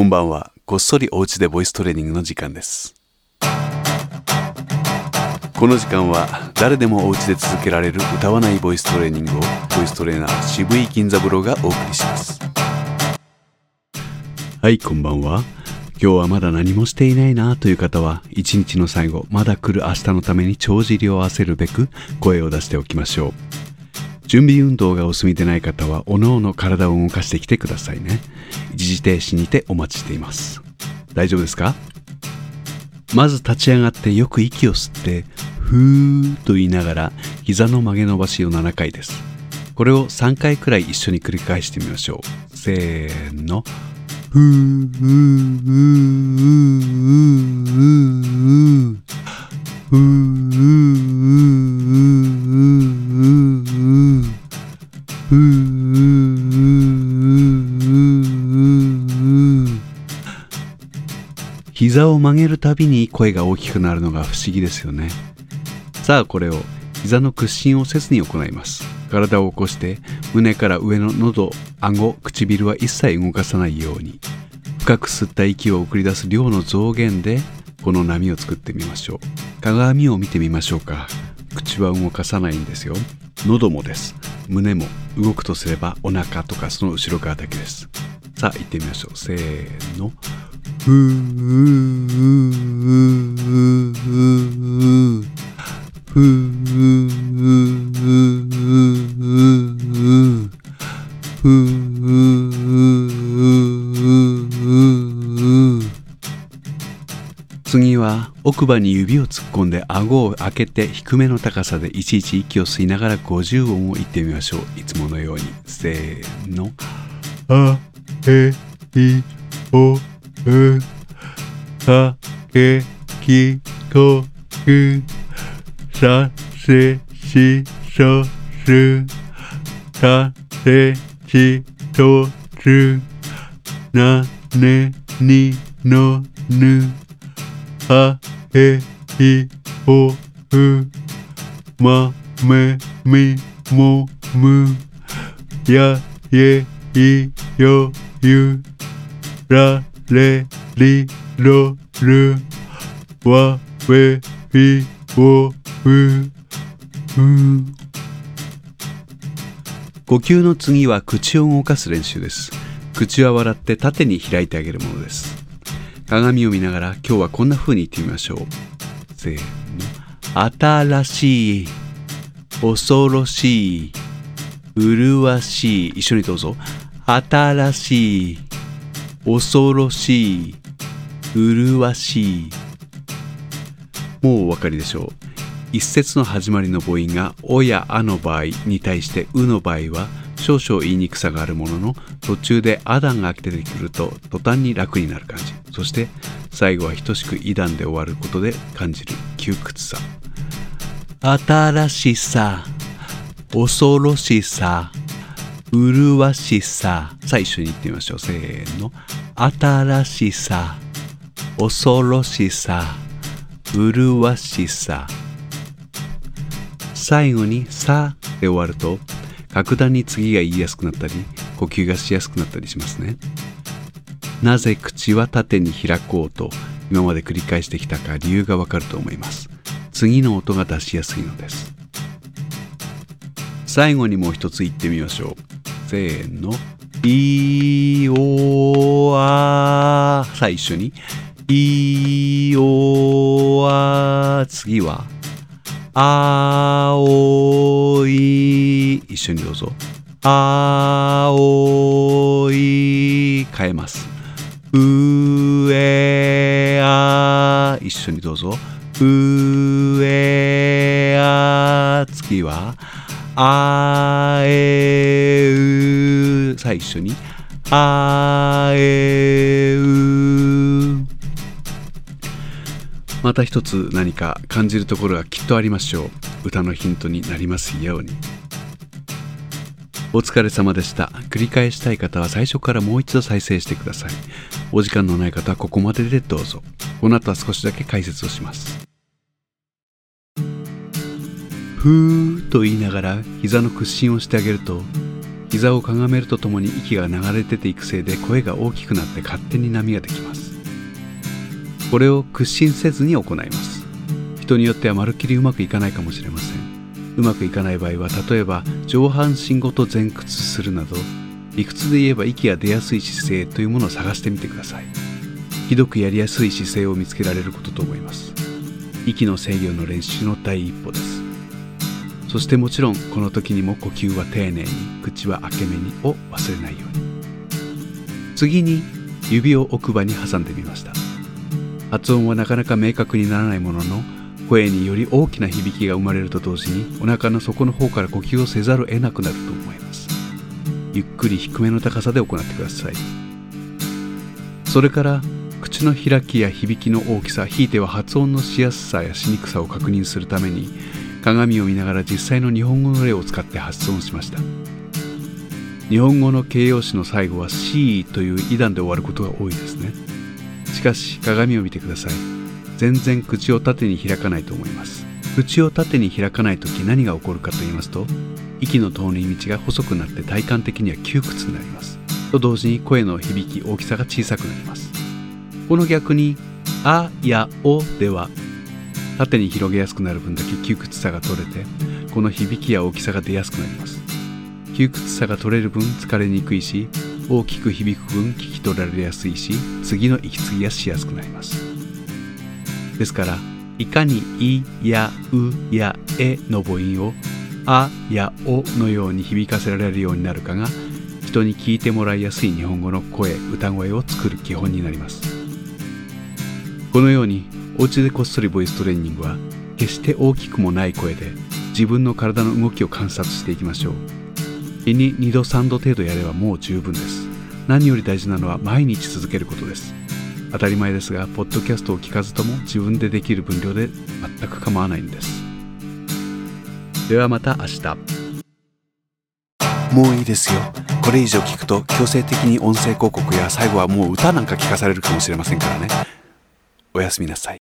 こんばんは。こっそりお家でボイストレーニングの時間です。この時間は誰でもお家で続けられる歌わないボイストレーニングをボイストレーナー渋井金三郎がお送りします。はい、こんばんは。今日はまだ何もしていないなという方は、一日の最後、まだ来る明日のために帳尻を合わせるべく声を出しておきましょう。準備運動がお済みでない方は、おのおの体を動かしてきてくださいね。一時停止にてお待ちしています。大丈夫ですか？まず立ち上がってよく息を吸って、ふーと言いながら、膝の曲げ伸ばしを7回です。これを3回くらい一緒に繰り返してみましょう。せーの。ふーふーふーふーふーふー膝を曲げるたびに声が大きくなるのが不思議ですよね。さあこれを膝の屈伸をせずに行います。体を起こして胸から上の喉、顎、唇は一切動かさないように深く吸った息を送り出す量の増減でこの波を作ってみましょう。鏡を見てみましょうか。口は動かさないんですよ。喉もです。胸も動くとすればお腹とかその後ろ側だけです。さあ行ってみましょう。せーの。ふーふ次は奥歯に指を突っ込んで顎を開けて低めの高さでいちいち息を吸いながら50音を言ってみましょう。いつものように。せーの。あえいお。うさけきこくさせしそすたせしとすなねにのぬあえいおうまめみもむやえいよゆられりろるわべいおうう呼吸の次は口を動かす練習です。口は笑って縦に開いてあげるものです。鏡を見ながら今日はこんな風に言ってみましょう。せーの。新しい。恐ろしい。麗しい。一緒にどうぞ。新しい。恐ろしい。麗しい。もうお分かりでしょう。一節の始まりの母音が「お」や「あ」の場合に対して「う」の場合は少々言いにくさがあるものの途中で「あ」段が出てくると途端に楽になる感じ。そして最後は等しく「い」段で終わることで感じる窮屈さ。新しさ。恐ろしさ。麗しさ。さあ一緒に言ってみましょう。せーの。新しさ。恐ろしさ。麗しさ。最後に「さ」で終わると格段に次が言いやすくなったり呼吸がしやすくなったりしますね。なぜ口は縦に開こうと今まで繰り返してきたか理由がわかると思います。次の音が出しやすいのです。最後にもう一つ言ってみましょう。せーの。いおあさあ一緒に。いおあ次は。あおい。一緒にどうぞ。あおい。変えます。うえあ一緒にどうぞ。うえあ次は。あえ緒に。あえう。また一つ何か感じるところがきっとありましょう。歌のヒントになりますように。お疲れ様でした。繰り返したい方は最初からもう一度再生してください。お時間のない方はここまででどうぞ。この後は少しだけ解説をします。ふーと言いながら膝の屈伸をしてあげると膝をかがめるとともに息が流れ出ていくせいで声が大きくなって勝手に波ができます。これを屈伸せずに行います。人によってはまるっきりうまくいかないかもしれません。うまくいかない場合は例えば上半身ごと前屈するなど理屈で言えば息が出やすい姿勢というものを探してみてください。ひどくやりやすい姿勢を見つけられることと思います。息の制御の練習の第一歩です。そしてもちろんこの時にも呼吸は丁寧に口は開け目にを忘れないように。次に指を奥歯に挟んでみました。発音はなかなか明確にならないものの声により大きな響きが生まれると同時にお腹の底の方から呼吸をせざるを得なくなると思います。ゆっくり低めの高さで行ってください。それから口の開きや響きの大きさひいては発音のしやすさやしにくさを確認するために鏡を見ながら実際の日本語の例を使って発音しました。日本語の形容詞の最後は C という異断で終わることが多いですね。しかし鏡を見てください。全然口を縦に開かないと思います。口を縦に開かない時何が起こるかと言いますと息の通り道が細くなって体感的には窮屈になります。と同時に声の響き大きさが小さくなります。この逆に「あ」や「お」では縦に広げやすくなる分だけ窮屈さが取れてこの響きや大きさが出やすくなります。窮屈さが取れる分疲れにくいし大きく響く分聞き取られやすいし次の息継ぎがしやすくなります。ですからいかに「い」や「う」や「え」の母音を「あ」や「お」のように響かせられるようになるかが人に聞いてもらいやすい日本語の声歌声を作る基本になります。このようにお家でこっそりボイストレーニングは決して大きくもない声で自分の体の動きを観察していきましょう。日に2度3度程度やればもう十分です。何より大事なのは毎日続けることです。当たり前ですがポッドキャストを聞かずとも自分でできる分量で全く構わないんです。ではまた明日。もういいですよ。これ以上聞くと強制的に音声広告や最後はもう歌なんか聞かされるかもしれませんからね。おやすみなさい。